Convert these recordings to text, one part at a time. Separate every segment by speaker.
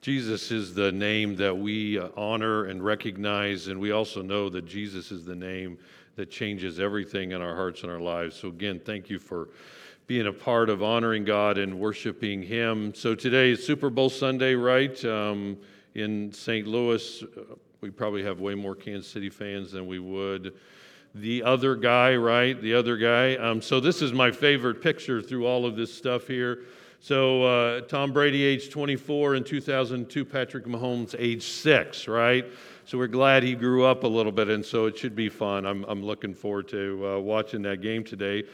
Speaker 1: Jesus is the name that we honor and recognize, and we also know that Jesus is the name that changes everything in our hearts and our lives. So, again, thank you for being a part of honoring God and worshiping Him. So, today is Super Bowl Sunday, right? Um, in St. Louis, uh, we probably have way more Kansas City fans than we would the other guy, right? The other guy. Um, so, this is my favorite picture through all of this stuff here. So uh, Tom Brady, age 24, in 2002, Patrick Mahomes, age six, right? So we're glad he grew up a little bit, and so it should be fun. I'm, I'm looking forward to uh, watching that game today.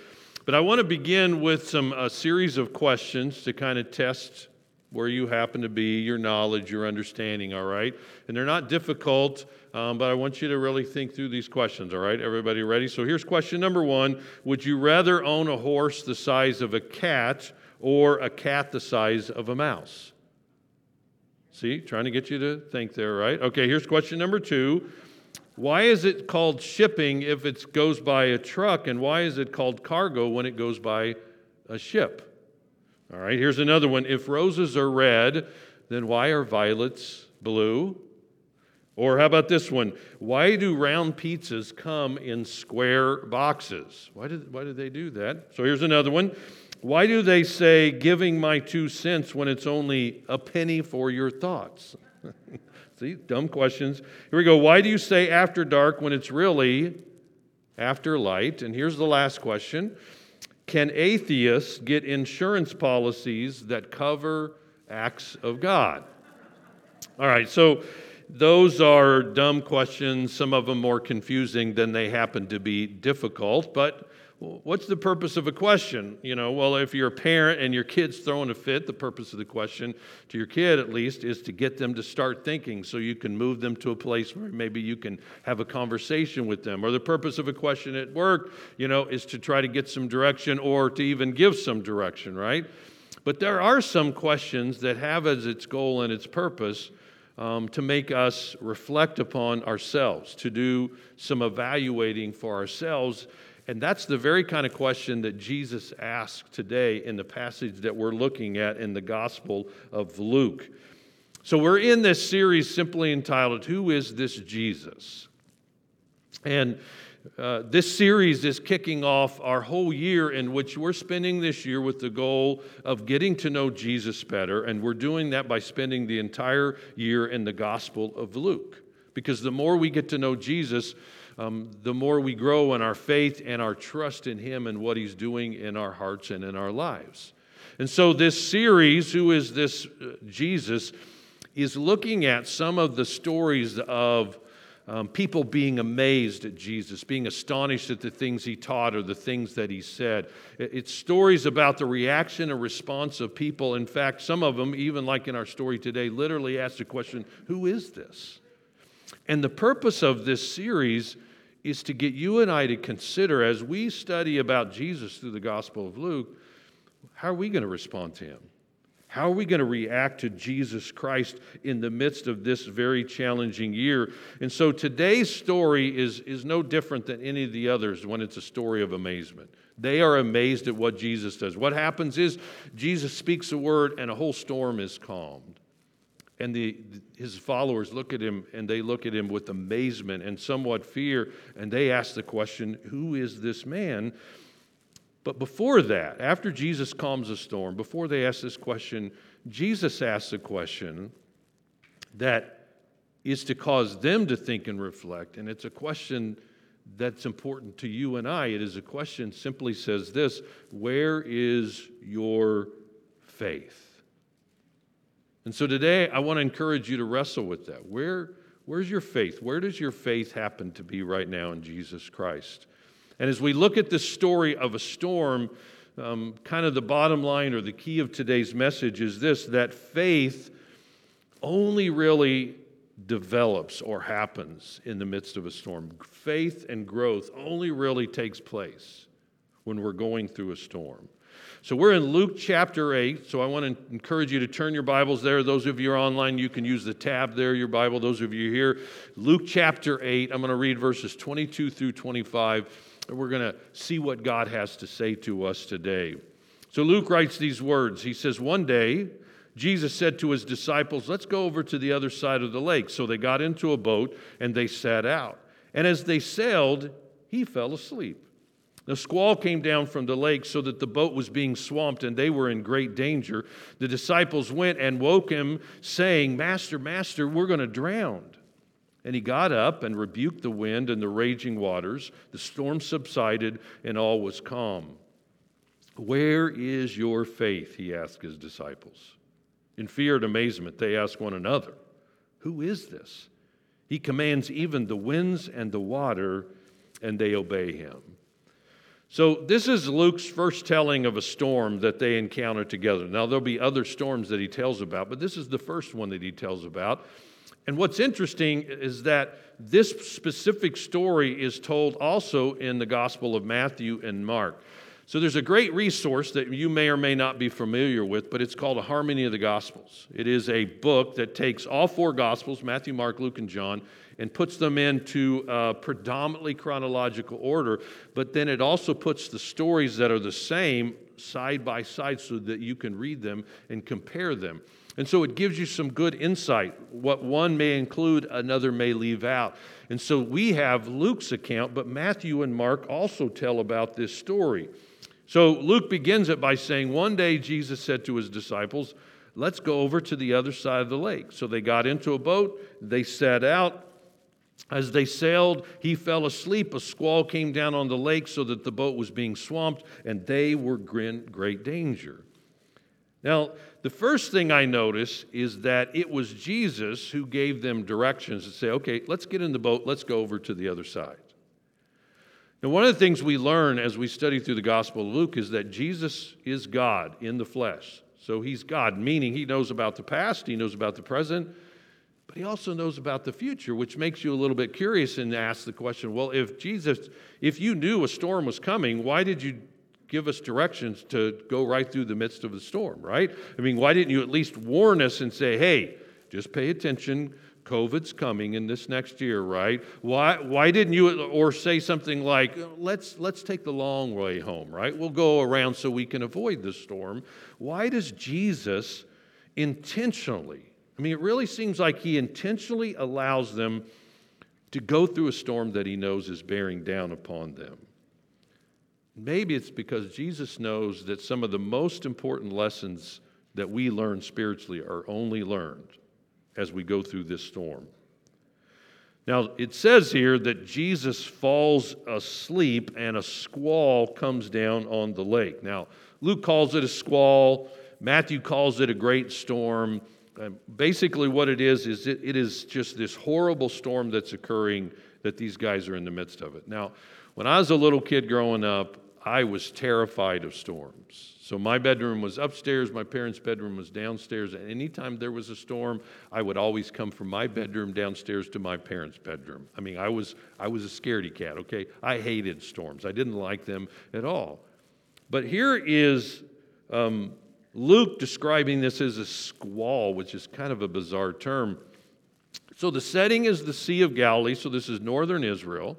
Speaker 1: But I want to begin with some a series of questions to kind of test where you happen to be, your knowledge, your understanding, all right? And they're not difficult, um, but I want you to really think through these questions, all right? Everybody ready? So here's question number one Would you rather own a horse the size of a cat or a cat the size of a mouse? See, trying to get you to think there, right? Okay, here's question number two. Why is it called shipping if it goes by a truck, and why is it called cargo when it goes by a ship? All right, here's another one. If roses are red, then why are violets blue? Or how about this one? Why do round pizzas come in square boxes? Why did, why did they do that? So here's another one. Why do they say giving my two cents when it's only a penny for your thoughts? See, dumb questions. Here we go. Why do you say after dark when it's really after light? And here's the last question Can atheists get insurance policies that cover acts of God? All right, so those are dumb questions, some of them more confusing than they happen to be difficult, but what's the purpose of a question? You know, well, if you're a parent and your kid's throwing a fit, the purpose of the question to your kid, at least, is to get them to start thinking so you can move them to a place where maybe you can have a conversation with them. Or the purpose of a question at work, you know, is to try to get some direction or to even give some direction, right? But there are some questions that have as its goal and its purpose. Um, to make us reflect upon ourselves, to do some evaluating for ourselves and that's the very kind of question that Jesus asked today in the passage that we're looking at in the Gospel of Luke. So we're in this series simply entitled, Who is This Jesus? And uh, this series is kicking off our whole year in which we're spending this year with the goal of getting to know Jesus better. And we're doing that by spending the entire year in the Gospel of Luke. Because the more we get to know Jesus, um, the more we grow in our faith and our trust in Him and what He's doing in our hearts and in our lives. And so, this series, Who is This uh, Jesus, is looking at some of the stories of um, people being amazed at Jesus, being astonished at the things he taught or the things that he said. It's stories about the reaction and response of people. In fact, some of them, even like in our story today, literally ask the question, Who is this? And the purpose of this series is to get you and I to consider as we study about Jesus through the Gospel of Luke, how are we going to respond to him? How are we going to react to Jesus Christ in the midst of this very challenging year? And so today's story is, is no different than any of the others when it's a story of amazement. They are amazed at what Jesus does. What happens is Jesus speaks a word and a whole storm is calmed. And the, his followers look at him and they look at him with amazement and somewhat fear. And they ask the question, Who is this man? But before that, after Jesus calms the storm, before they ask this question, Jesus asks a question that is to cause them to think and reflect. And it's a question that's important to you and I. It is a question simply says this Where is your faith? And so today, I want to encourage you to wrestle with that. Where, where's your faith? Where does your faith happen to be right now in Jesus Christ? And as we look at this story of a storm, um, kind of the bottom line or the key of today's message is this that faith only really develops or happens in the midst of a storm. Faith and growth only really takes place when we're going through a storm. So we're in Luke chapter 8. So I want to encourage you to turn your Bibles there. Those of you are online, you can use the tab there, your Bible. Those of you here, Luke chapter 8. I'm going to read verses 22 through 25. We're going to see what God has to say to us today. So Luke writes these words. He says, One day, Jesus said to his disciples, Let's go over to the other side of the lake. So they got into a boat and they set out. And as they sailed, he fell asleep. The squall came down from the lake so that the boat was being swamped and they were in great danger. The disciples went and woke him, saying, Master, Master, we're going to drown. And he got up and rebuked the wind and the raging waters. The storm subsided and all was calm. Where is your faith? He asked his disciples. In fear and amazement, they asked one another, Who is this? He commands even the winds and the water, and they obey him. So, this is Luke's first telling of a storm that they encounter together. Now, there'll be other storms that he tells about, but this is the first one that he tells about. And what's interesting is that this specific story is told also in the Gospel of Matthew and Mark. So there's a great resource that you may or may not be familiar with, but it's called A Harmony of the Gospels. It is a book that takes all four Gospels Matthew, Mark, Luke, and John and puts them into predominantly chronological order, but then it also puts the stories that are the same side by side so that you can read them and compare them. And so it gives you some good insight. What one may include, another may leave out. And so we have Luke's account, but Matthew and Mark also tell about this story. So Luke begins it by saying, One day Jesus said to his disciples, Let's go over to the other side of the lake. So they got into a boat, they set out. As they sailed, he fell asleep. A squall came down on the lake so that the boat was being swamped, and they were in great danger. Now, the first thing I notice is that it was Jesus who gave them directions to say, okay, let's get in the boat, let's go over to the other side. Now, one of the things we learn as we study through the Gospel of Luke is that Jesus is God in the flesh. So he's God, meaning he knows about the past, he knows about the present, but he also knows about the future, which makes you a little bit curious and ask the question well, if Jesus, if you knew a storm was coming, why did you give us directions to go right through the midst of the storm, right? I mean, why didn't you at least warn us and say, hey, just pay attention, COVID's coming in this next year, right? Why, why didn't you, or say something like, let's, let's take the long way home, right? We'll go around so we can avoid the storm. Why does Jesus intentionally, I mean, it really seems like he intentionally allows them to go through a storm that he knows is bearing down upon them. Maybe it's because Jesus knows that some of the most important lessons that we learn spiritually are only learned as we go through this storm. Now, it says here that Jesus falls asleep and a squall comes down on the lake. Now, Luke calls it a squall, Matthew calls it a great storm. Um, basically, what it is, is it, it is just this horrible storm that's occurring that these guys are in the midst of it. Now, when I was a little kid growing up, I was terrified of storms. So my bedroom was upstairs, my parents' bedroom was downstairs, and anytime there was a storm, I would always come from my bedroom downstairs to my parents' bedroom. I mean, I was I was a scaredy cat, okay? I hated storms. I didn't like them at all. But here is um, Luke describing this as a squall, which is kind of a bizarre term. So the setting is the Sea of Galilee, so this is northern Israel.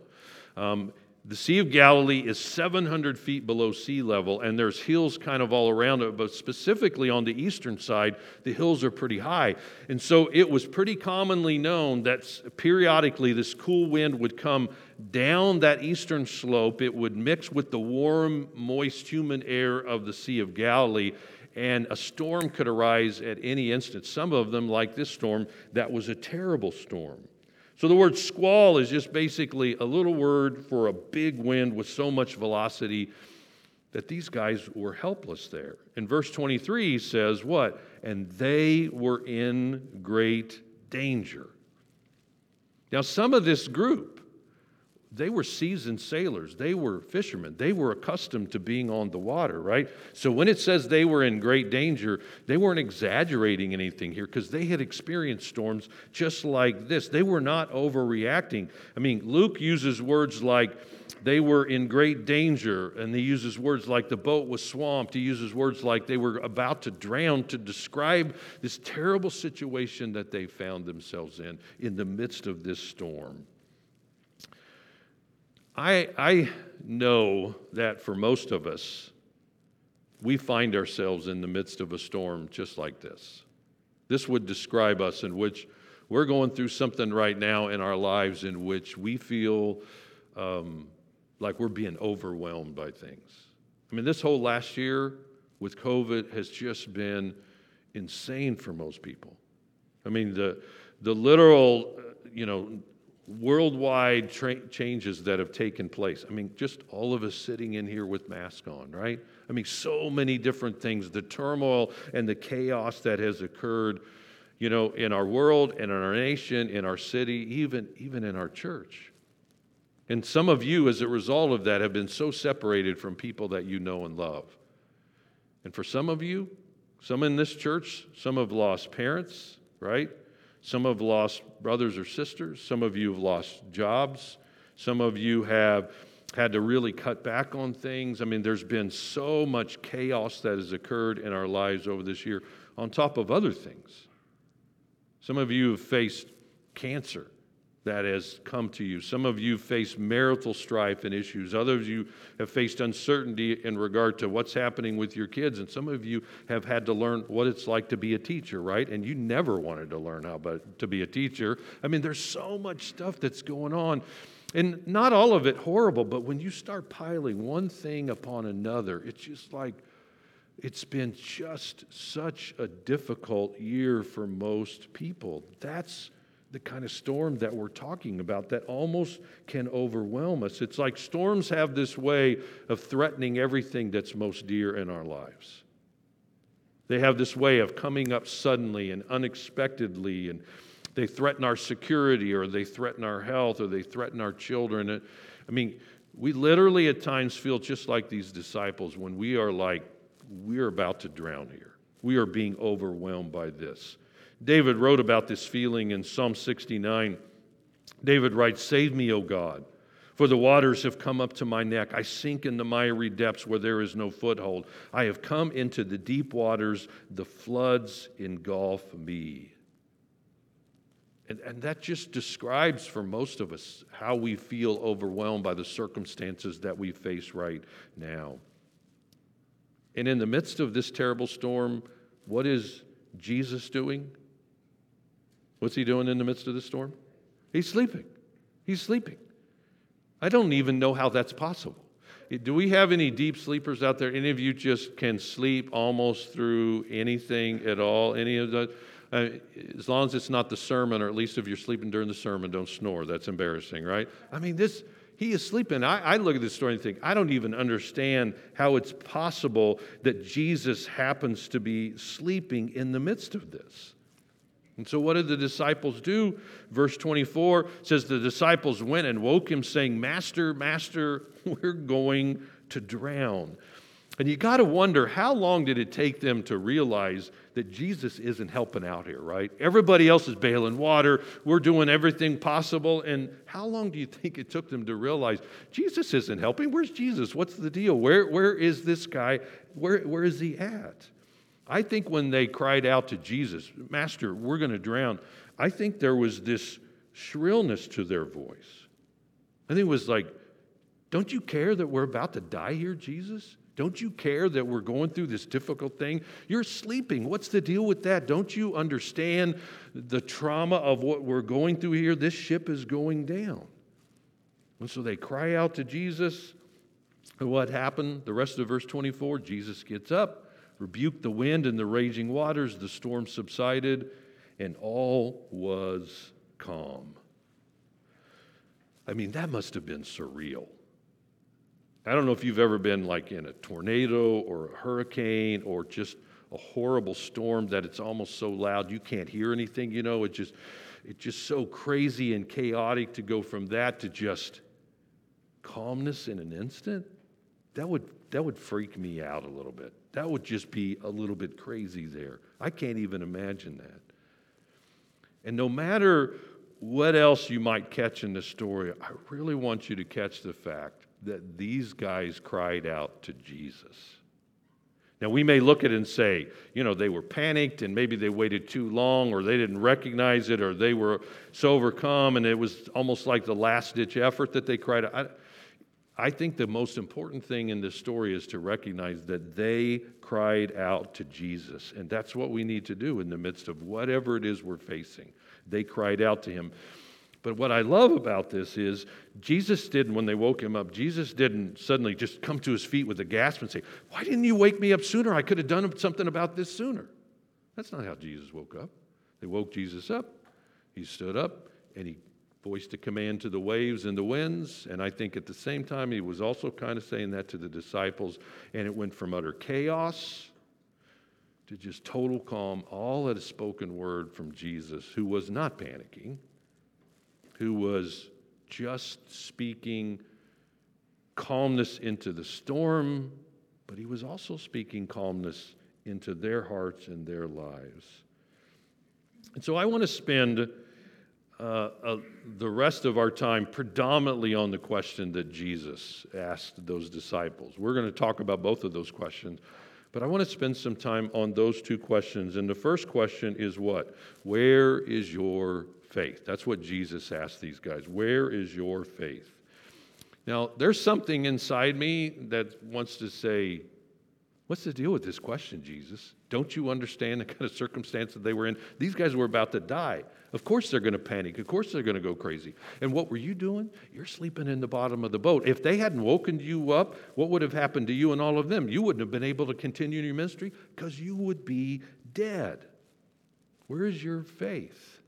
Speaker 1: Um, the Sea of Galilee is 700 feet below sea level, and there's hills kind of all around it, but specifically on the eastern side, the hills are pretty high. And so it was pretty commonly known that periodically this cool wind would come down that eastern slope. It would mix with the warm, moist, humid air of the Sea of Galilee, and a storm could arise at any instant. Some of them, like this storm, that was a terrible storm. So the word squall is just basically a little word for a big wind with so much velocity that these guys were helpless there. In verse 23 says what? And they were in great danger. Now, some of this group, they were seasoned sailors. They were fishermen. They were accustomed to being on the water, right? So when it says they were in great danger, they weren't exaggerating anything here because they had experienced storms just like this. They were not overreacting. I mean, Luke uses words like they were in great danger, and he uses words like the boat was swamped. He uses words like they were about to drown to describe this terrible situation that they found themselves in in the midst of this storm. I, I know that for most of us, we find ourselves in the midst of a storm just like this. This would describe us in which we're going through something right now in our lives in which we feel um, like we're being overwhelmed by things. I mean, this whole last year with COVID has just been insane for most people. I mean, the, the literal, you know, worldwide tra- changes that have taken place. I mean, just all of us sitting in here with masks on, right? I mean, so many different things, the turmoil and the chaos that has occurred, you know, in our world and in our nation, in our city, even, even in our church. And some of you, as a result of that, have been so separated from people that you know and love. And for some of you, some in this church, some have lost parents, right? Some have lost brothers or sisters. Some of you have lost jobs. Some of you have had to really cut back on things. I mean, there's been so much chaos that has occurred in our lives over this year, on top of other things. Some of you have faced cancer that has come to you. Some of you face marital strife and issues. Others of you have faced uncertainty in regard to what's happening with your kids. And some of you have had to learn what it's like to be a teacher, right? And you never wanted to learn how to be a teacher. I mean, there's so much stuff that's going on. And not all of it horrible, but when you start piling one thing upon another, it's just like it's been just such a difficult year for most people. That's the kind of storm that we're talking about that almost can overwhelm us. It's like storms have this way of threatening everything that's most dear in our lives. They have this way of coming up suddenly and unexpectedly, and they threaten our security, or they threaten our health, or they threaten our children. I mean, we literally at times feel just like these disciples when we are like, we're about to drown here. We are being overwhelmed by this. David wrote about this feeling in Psalm 69. David writes, Save me, O God, for the waters have come up to my neck. I sink in the miry depths where there is no foothold. I have come into the deep waters, the floods engulf me. And, and that just describes for most of us how we feel overwhelmed by the circumstances that we face right now. And in the midst of this terrible storm, what is Jesus doing? What's he doing in the midst of the storm? He's sleeping. He's sleeping. I don't even know how that's possible. Do we have any deep sleepers out there? Any of you just can sleep almost through anything at all? Any of that? Uh, as long as it's not the sermon, or at least if you're sleeping during the sermon, don't snore. That's embarrassing, right? I mean, this, he is sleeping. I, I look at this story and think, I don't even understand how it's possible that Jesus happens to be sleeping in the midst of this. And so, what did the disciples do? Verse 24 says, The disciples went and woke him, saying, Master, Master, we're going to drown. And you got to wonder how long did it take them to realize that Jesus isn't helping out here, right? Everybody else is bailing water. We're doing everything possible. And how long do you think it took them to realize Jesus isn't helping? Where's Jesus? What's the deal? Where, where is this guy? Where, where is he at? I think when they cried out to Jesus, Master, we're going to drown, I think there was this shrillness to their voice. I think it was like, Don't you care that we're about to die here, Jesus? Don't you care that we're going through this difficult thing? You're sleeping. What's the deal with that? Don't you understand the trauma of what we're going through here? This ship is going down. And so they cry out to Jesus. And what happened? The rest of verse 24 Jesus gets up rebuked the wind and the raging waters. The storm subsided, and all was calm. I mean, that must have been surreal. I don't know if you've ever been like in a tornado or a hurricane or just a horrible storm that it's almost so loud you can't hear anything, you know, it just it's just so crazy and chaotic to go from that to just calmness in an instant. That would that would freak me out a little bit. That would just be a little bit crazy there. I can't even imagine that. And no matter what else you might catch in the story, I really want you to catch the fact that these guys cried out to Jesus. Now, we may look at it and say, you know, they were panicked and maybe they waited too long or they didn't recognize it or they were so overcome and it was almost like the last ditch effort that they cried out. I think the most important thing in this story is to recognize that they cried out to Jesus. And that's what we need to do in the midst of whatever it is we're facing. They cried out to him. But what I love about this is Jesus didn't, when they woke him up, Jesus didn't suddenly just come to his feet with a gasp and say, Why didn't you wake me up sooner? I could have done something about this sooner. That's not how Jesus woke up. They woke Jesus up. He stood up and he voiced a command to the waves and the winds. And I think at the same time, he was also kind of saying that to the disciples. And it went from utter chaos to just total calm, all at a spoken word from Jesus, who was not panicking, who was just speaking calmness into the storm, but he was also speaking calmness into their hearts and their lives. And so I want to spend uh, uh, the rest of our time predominantly on the question that Jesus asked those disciples. We're going to talk about both of those questions, but I want to spend some time on those two questions. And the first question is what? Where is your faith? That's what Jesus asked these guys. Where is your faith? Now, there's something inside me that wants to say, What's the deal with this question, Jesus? Don't you understand the kind of circumstance that they were in? These guys were about to die. Of course they're going to panic. Of course they're going to go crazy. And what were you doing? You're sleeping in the bottom of the boat. If they hadn't woken you up, what would have happened to you and all of them? You wouldn't have been able to continue your ministry because you would be dead. Where is your faith?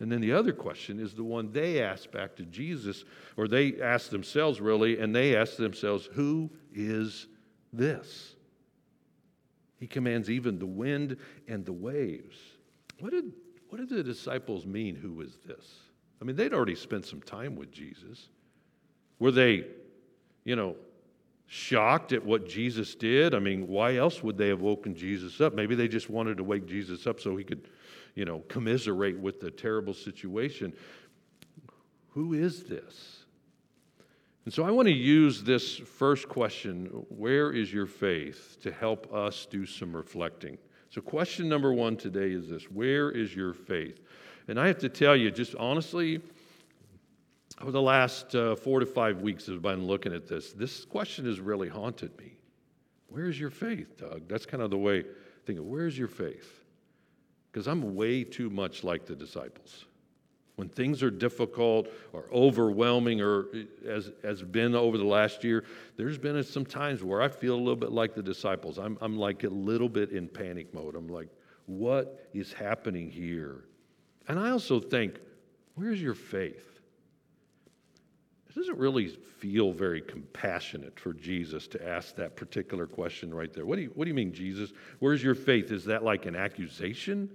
Speaker 1: And then the other question is the one they asked back to Jesus, or they asked themselves really, and they asked themselves, Who is this? He commands even the wind and the waves. What did what did the disciples mean, who is this? I mean, they'd already spent some time with Jesus. Were they, you know, shocked at what Jesus did? I mean, why else would they have woken Jesus up? Maybe they just wanted to wake Jesus up so he could, you know, commiserate with the terrible situation. Who is this? And so I want to use this first question, where is your faith, to help us do some reflecting. So, question number one today is this Where is your faith? And I have to tell you, just honestly, over the last uh, four to five weeks I've been looking at this, this question has really haunted me. Where's your faith, Doug? That's kind of the way I think of where's your faith? Because I'm way too much like the disciples when things are difficult or overwhelming, or as has been over the last year, there's been some times where I feel a little bit like the disciples. I'm, I'm like a little bit in panic mode. I'm like, what is happening here? And I also think, where's your faith? It doesn't really feel very compassionate for Jesus to ask that particular question right there. What do you, what do you mean, Jesus? Where's your faith? Is that like an accusation?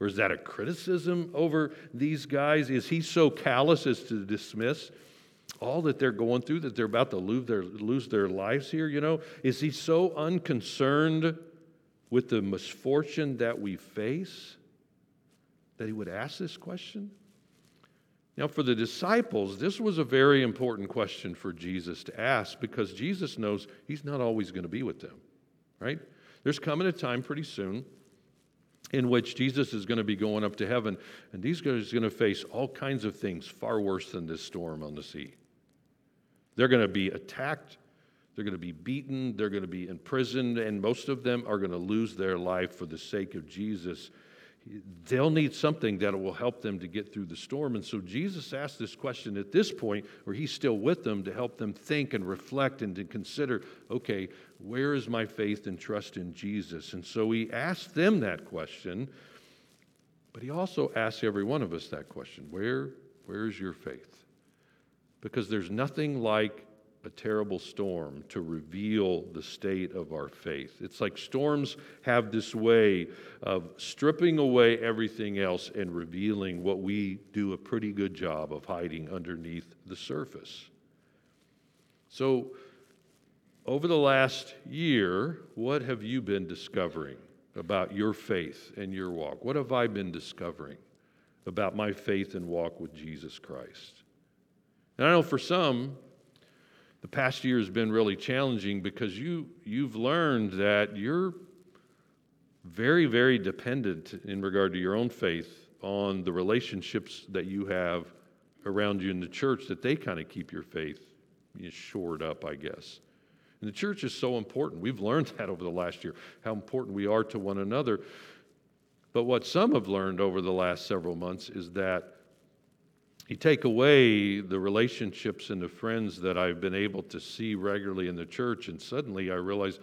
Speaker 1: Or is that a criticism over these guys? Is he so callous as to dismiss all that they're going through, that they're about to lose their, lose their lives here? You know, is he so unconcerned with the misfortune that we face that he would ask this question? Now, for the disciples, this was a very important question for Jesus to ask because Jesus knows he's not always going to be with them, right? There's coming a time pretty soon in which Jesus is going to be going up to heaven, and these guys are going to face all kinds of things far worse than this storm on the sea. They're going to be attacked, they're going to be beaten, they're going to be imprisoned, and most of them are going to lose their life for the sake of Jesus they'll need something that will help them to get through the storm. And so Jesus asked this question at this point, where he's still with them, to help them think and reflect and to consider okay, where is my faith and trust in Jesus? And so he asked them that question, but he also asks every one of us that question where, where is your faith? Because there's nothing like a terrible storm to reveal the state of our faith. It's like storms have this way of stripping away everything else and revealing what we do a pretty good job of hiding underneath the surface. So, over the last year, what have you been discovering about your faith and your walk? What have I been discovering about my faith and walk with Jesus Christ? And I know for some, the past year has been really challenging because you, you've learned that you're very, very dependent in regard to your own faith on the relationships that you have around you in the church, that they kind of keep your faith, shored up, I guess. And the church is so important. We've learned that over the last year, how important we are to one another. But what some have learned over the last several months is that you take away the relationships and the friends that I've been able to see regularly in the church, and suddenly I realize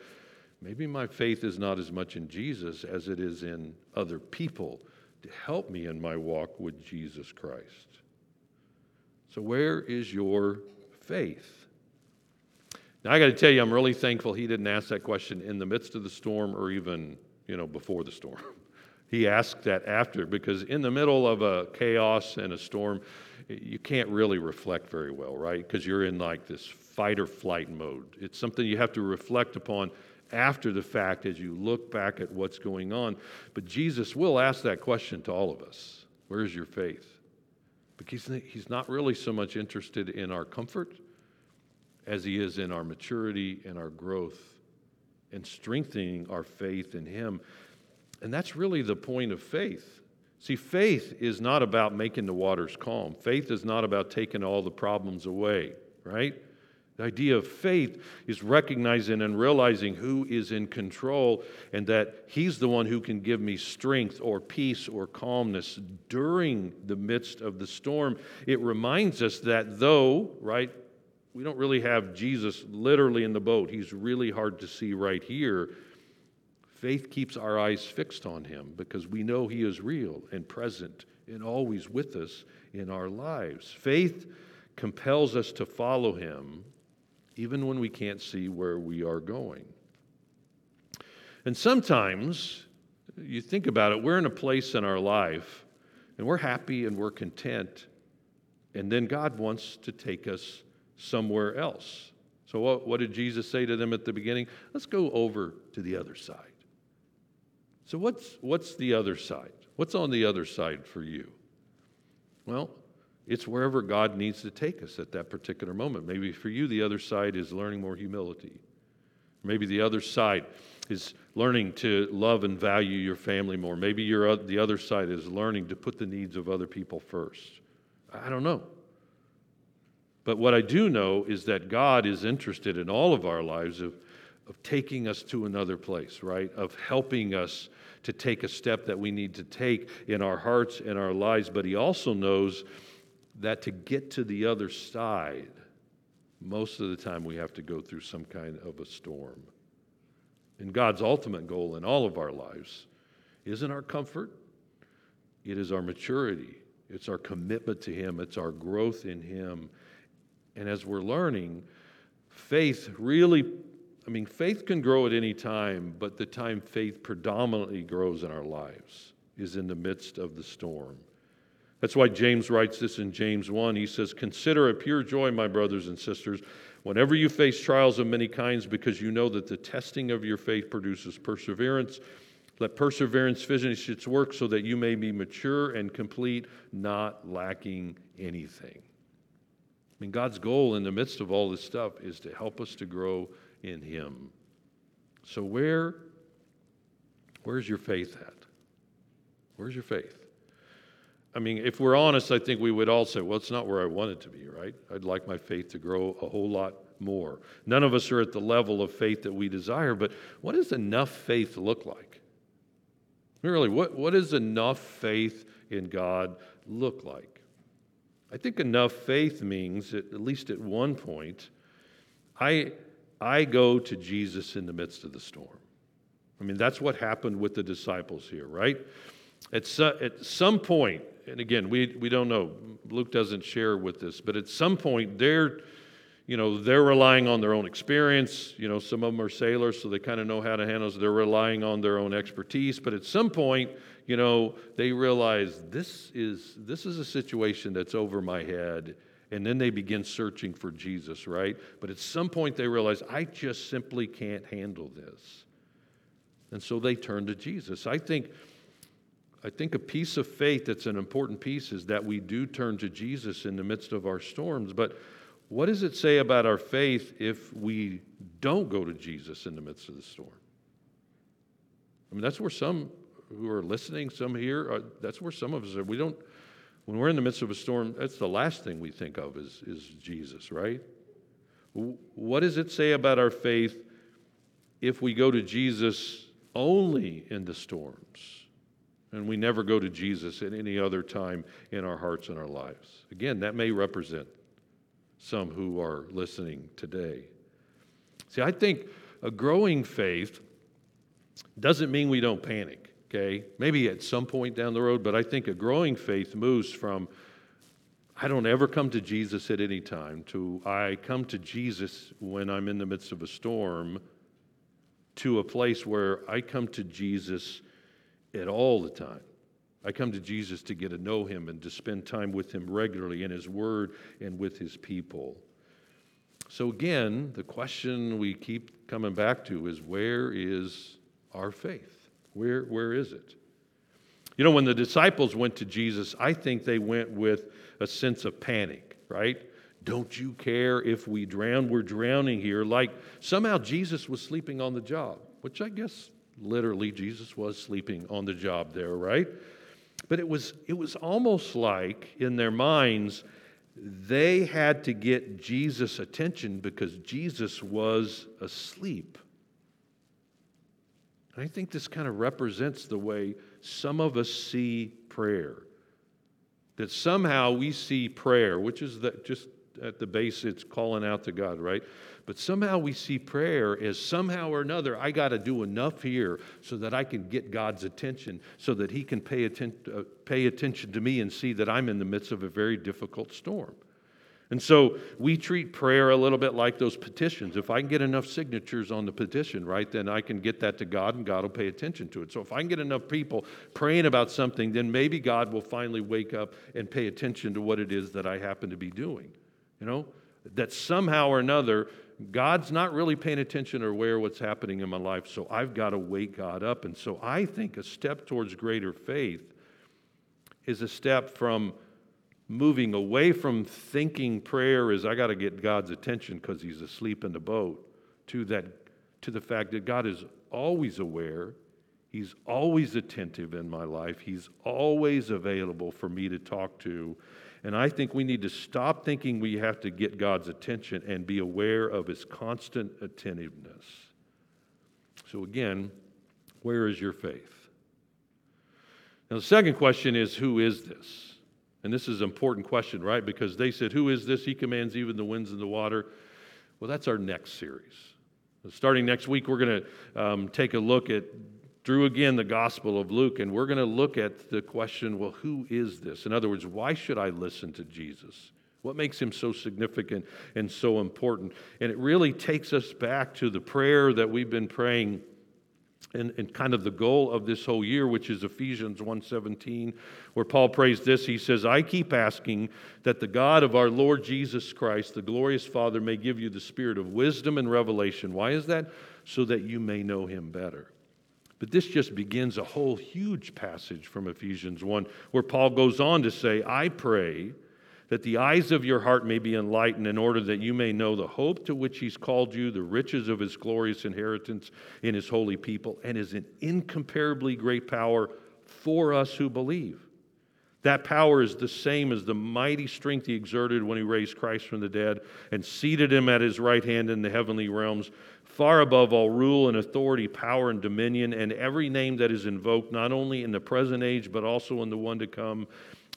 Speaker 1: maybe my faith is not as much in Jesus as it is in other people to help me in my walk with Jesus Christ. So, where is your faith? Now, I got to tell you, I'm really thankful he didn't ask that question in the midst of the storm or even, you know, before the storm. He asked that after because in the middle of a chaos and a storm, you can't really reflect very well, right? Because you're in like this fight or flight mode. It's something you have to reflect upon after the fact as you look back at what's going on. But Jesus will ask that question to all of us Where's your faith? Because he's not really so much interested in our comfort as he is in our maturity and our growth and strengthening our faith in him. And that's really the point of faith. See, faith is not about making the waters calm. Faith is not about taking all the problems away, right? The idea of faith is recognizing and realizing who is in control and that He's the one who can give me strength or peace or calmness during the midst of the storm. It reminds us that though, right, we don't really have Jesus literally in the boat, He's really hard to see right here. Faith keeps our eyes fixed on Him because we know He is real and present and always with us in our lives. Faith compels us to follow Him even when we can't see where we are going. And sometimes, you think about it, we're in a place in our life and we're happy and we're content, and then God wants to take us somewhere else. So, what, what did Jesus say to them at the beginning? Let's go over to the other side. So, what's, what's the other side? What's on the other side for you? Well, it's wherever God needs to take us at that particular moment. Maybe for you, the other side is learning more humility. Maybe the other side is learning to love and value your family more. Maybe your, uh, the other side is learning to put the needs of other people first. I don't know. But what I do know is that God is interested in all of our lives of taking us to another place, right? Of helping us to take a step that we need to take in our hearts and our lives. But He also knows that to get to the other side, most of the time we have to go through some kind of a storm. And God's ultimate goal in all of our lives isn't our comfort, it is our maturity, it's our commitment to Him, it's our growth in Him. And as we're learning, faith really, I mean, faith can grow at any time, but the time faith predominantly grows in our lives is in the midst of the storm. That's why James writes this in James 1. He says, Consider it pure joy, my brothers and sisters, whenever you face trials of many kinds, because you know that the testing of your faith produces perseverance. Let perseverance finish its work so that you may be mature and complete, not lacking anything. Mean, God's goal in the midst of all this stuff is to help us to grow in Him. So, where, where's your faith at? Where's your faith? I mean, if we're honest, I think we would all say, well, it's not where I want it to be, right? I'd like my faith to grow a whole lot more. None of us are at the level of faith that we desire, but what does enough faith look like? Really, what, what does enough faith in God look like? I think enough faith means, at, least at one point, I, I go to Jesus in the midst of the storm. I mean, that's what happened with the disciples here, right? At, at some point, and again, we, we don't know. Luke doesn't share with this, but at some point they're, you know, they're relying on their own experience. You know, some of them are sailors, so they kind of know how to handle it. They're relying on their own expertise. But at some point, you know, they realize this is this is a situation that's over my head. And then they begin searching for Jesus, right? But at some point they realize, I just simply can't handle this. And so they turn to Jesus. I think I think a piece of faith that's an important piece is that we do turn to Jesus in the midst of our storms. But what does it say about our faith if we don't go to Jesus in the midst of the storm? I mean, that's where some who are listening, some here, are, that's where some of us are. We don't, when we're in the midst of a storm, that's the last thing we think of is, is Jesus, right? What does it say about our faith if we go to Jesus only in the storms and we never go to Jesus at any other time in our hearts and our lives? Again, that may represent some who are listening today. See, I think a growing faith doesn't mean we don't panic, okay? Maybe at some point down the road, but I think a growing faith moves from I don't ever come to Jesus at any time to I come to Jesus when I'm in the midst of a storm to a place where I come to Jesus at all the time. I come to Jesus to get to know him and to spend time with him regularly in his word and with his people. So, again, the question we keep coming back to is where is our faith? Where, where is it? You know, when the disciples went to Jesus, I think they went with a sense of panic, right? Don't you care if we drown? We're drowning here. Like somehow Jesus was sleeping on the job, which I guess literally Jesus was sleeping on the job there, right? But it was, it was almost like in their minds, they had to get Jesus' attention because Jesus was asleep. And I think this kind of represents the way some of us see prayer. That somehow we see prayer, which is the, just at the base, it's calling out to God, right? But somehow we see prayer as somehow or another, I got to do enough here so that I can get God's attention, so that He can pay, atten- uh, pay attention to me and see that I'm in the midst of a very difficult storm. And so we treat prayer a little bit like those petitions. If I can get enough signatures on the petition, right, then I can get that to God and God will pay attention to it. So if I can get enough people praying about something, then maybe God will finally wake up and pay attention to what it is that I happen to be doing. You know, that somehow or another, God's not really paying attention or aware of what's happening in my life, so I've got to wake God up. And so I think a step towards greater faith is a step from moving away from thinking prayer is I got to get God's attention because he's asleep in the boat to that to the fact that God is always aware, he's always attentive in my life, he's always available for me to talk to. And I think we need to stop thinking we have to get God's attention and be aware of his constant attentiveness. So again, where is your faith? Now the second question is who is this? And this is an important question, right? Because they said, Who is this? He commands even the winds and the water. Well, that's our next series. Starting next week, we're going to um, take a look at, through again, the Gospel of Luke, and we're going to look at the question well, who is this? In other words, why should I listen to Jesus? What makes him so significant and so important? And it really takes us back to the prayer that we've been praying and, and, kind of the goal of this whole year which is ephesians 1.17 where paul prays this. He says i keep asking that the god of our lord jesus christ the glorious father may give you the spirit of wisdom and revelation. Why is that? So that you may know him better. But this just begins a whole huge passage from ephesians 1 where paul goes on to say i pray that the eyes of your heart may be enlightened in order that you may know the hope to which he's called you, the riches of his glorious inheritance in his holy people, and his incomparably great power for us who believe. That power is the same as the mighty strength he exerted when he raised Christ from the dead and seated him at his right hand in the heavenly realms, far above all rule and authority, power and dominion, and every name that is invoked, not only in the present age, but also in the one to come.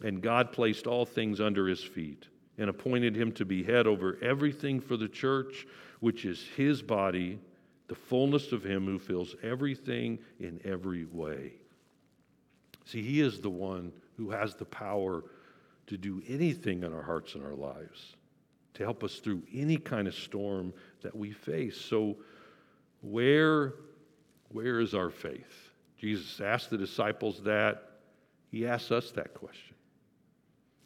Speaker 1: And God placed all things under his feet and appointed him to be head over everything for the church, which is his body, the fullness of him who fills everything in every way. See, he is the one who has the power to do anything in our hearts and our lives, to help us through any kind of storm that we face. So, where, where is our faith? Jesus asked the disciples that. He asks us that question.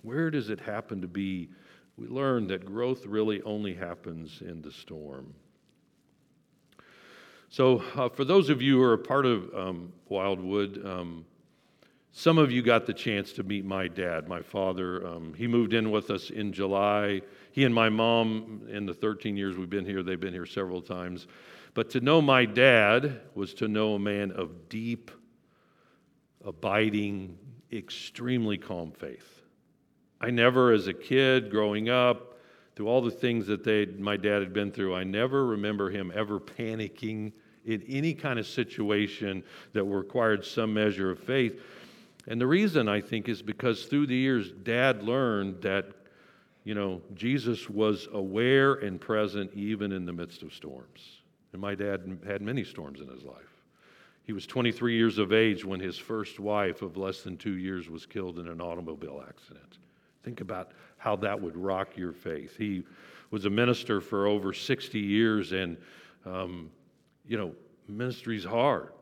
Speaker 1: Where does it happen to be? We learn that growth really only happens in the storm. So, uh, for those of you who are a part of um, Wildwood, um, some of you got the chance to meet my dad, my father. Um, he moved in with us in July. He and my mom, in the 13 years we've been here, they've been here several times. But to know my dad was to know a man of deep, abiding, extremely calm faith. I never, as a kid growing up, through all the things that they, my dad had been through, I never remember him ever panicking in any kind of situation that required some measure of faith. And the reason I think is because through the years, dad learned that, you know, Jesus was aware and present even in the midst of storms. And my dad had many storms in his life. He was 23 years of age when his first wife of less than two years was killed in an automobile accident. Think about how that would rock your faith. He was a minister for over 60 years, and, um, you know, ministry's hard.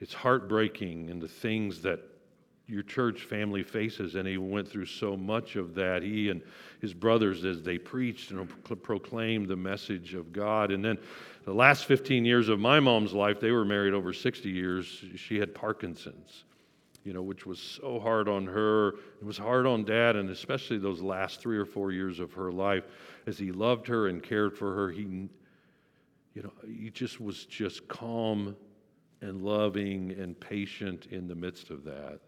Speaker 1: It's heartbreaking, and the things that your church family faces, and he went through so much of that. He and his brothers, as they preached and proclaimed the message of God. And then the last 15 years of my mom's life, they were married over 60 years. She had Parkinson's you know, which was so hard on her. It was hard on dad, and especially those last three or four years of her life, as he loved her and cared for her. He, you know, he just was just calm and loving and patient in the midst of that.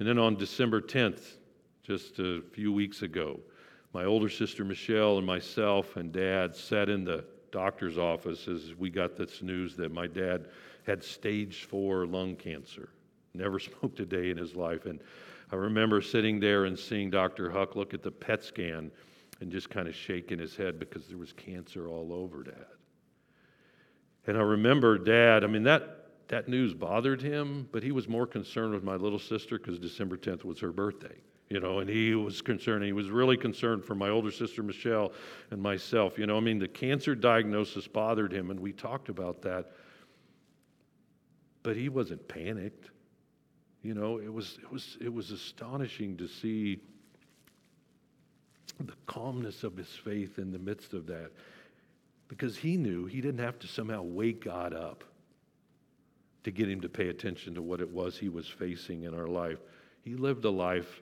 Speaker 1: And then on December 10th, just a few weeks ago, my older sister Michelle and myself and dad sat in the doctor's office as we got this news that my dad had stage four lung cancer never smoked a day in his life. And I remember sitting there and seeing Dr. Huck look at the PET scan and just kind of shaking his head because there was cancer all over Dad. And I remember Dad, I mean, that, that news bothered him, but he was more concerned with my little sister because December 10th was her birthday. You know, and he was concerned. He was really concerned for my older sister Michelle and myself. You know, I mean, the cancer diagnosis bothered him, and we talked about that. But he wasn't panicked. You know, it was, it was, it was astonishing to see the calmness of his faith in the midst of that because he knew he didn't have to somehow wake God up to get him to pay attention to what it was he was facing in our life. He lived a life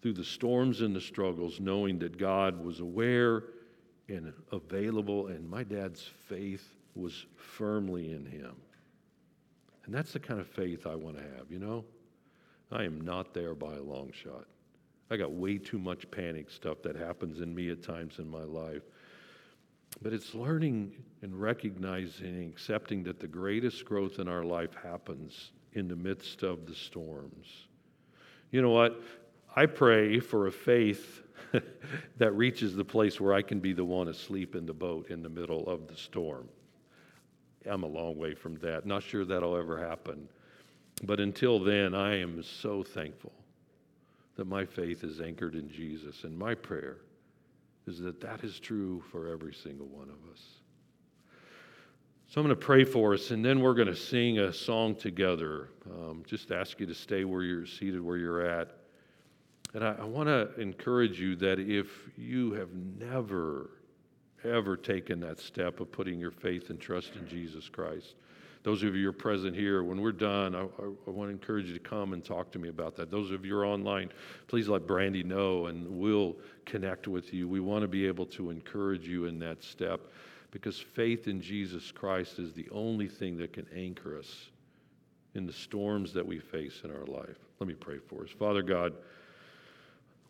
Speaker 1: through the storms and the struggles, knowing that God was aware and available, and my dad's faith was firmly in him. And that's the kind of faith I want to have, you know? I am not there by a long shot. I got way too much panic stuff that happens in me at times in my life. But it's learning and recognizing and accepting that the greatest growth in our life happens in the midst of the storms. You know what? I pray for a faith that reaches the place where I can be the one asleep in the boat in the middle of the storm. I'm a long way from that. Not sure that'll ever happen. But until then, I am so thankful that my faith is anchored in Jesus. And my prayer is that that is true for every single one of us. So I'm going to pray for us, and then we're going to sing a song together. Um, just ask you to stay where you're seated, where you're at. And I, I want to encourage you that if you have never, ever taken that step of putting your faith and trust in Jesus Christ, those of you who are present here, when we're done, I, I, I want to encourage you to come and talk to me about that. Those of you who are online, please let Brandy know and we'll connect with you. We want to be able to encourage you in that step because faith in Jesus Christ is the only thing that can anchor us in the storms that we face in our life. Let me pray for us. Father God,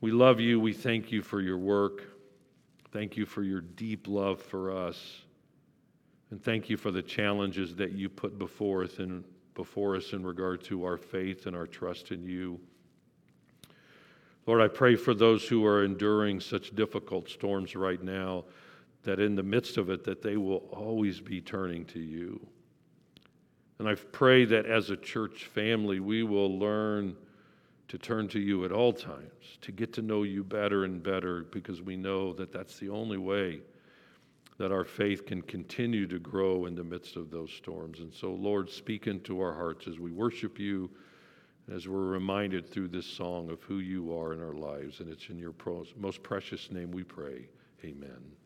Speaker 1: we love you. We thank you for your work. Thank you for your deep love for us. And thank you for the challenges that you put before us, in, before us in regard to our faith and our trust in you. Lord, I pray for those who are enduring such difficult storms right now, that in the midst of it, that they will always be turning to you. And I pray that as a church family, we will learn to turn to you at all times, to get to know you better and better, because we know that that's the only way that our faith can continue to grow in the midst of those storms. And so, Lord, speak into our hearts as we worship you, as we're reminded through this song of who you are in our lives. And it's in your most precious name we pray. Amen.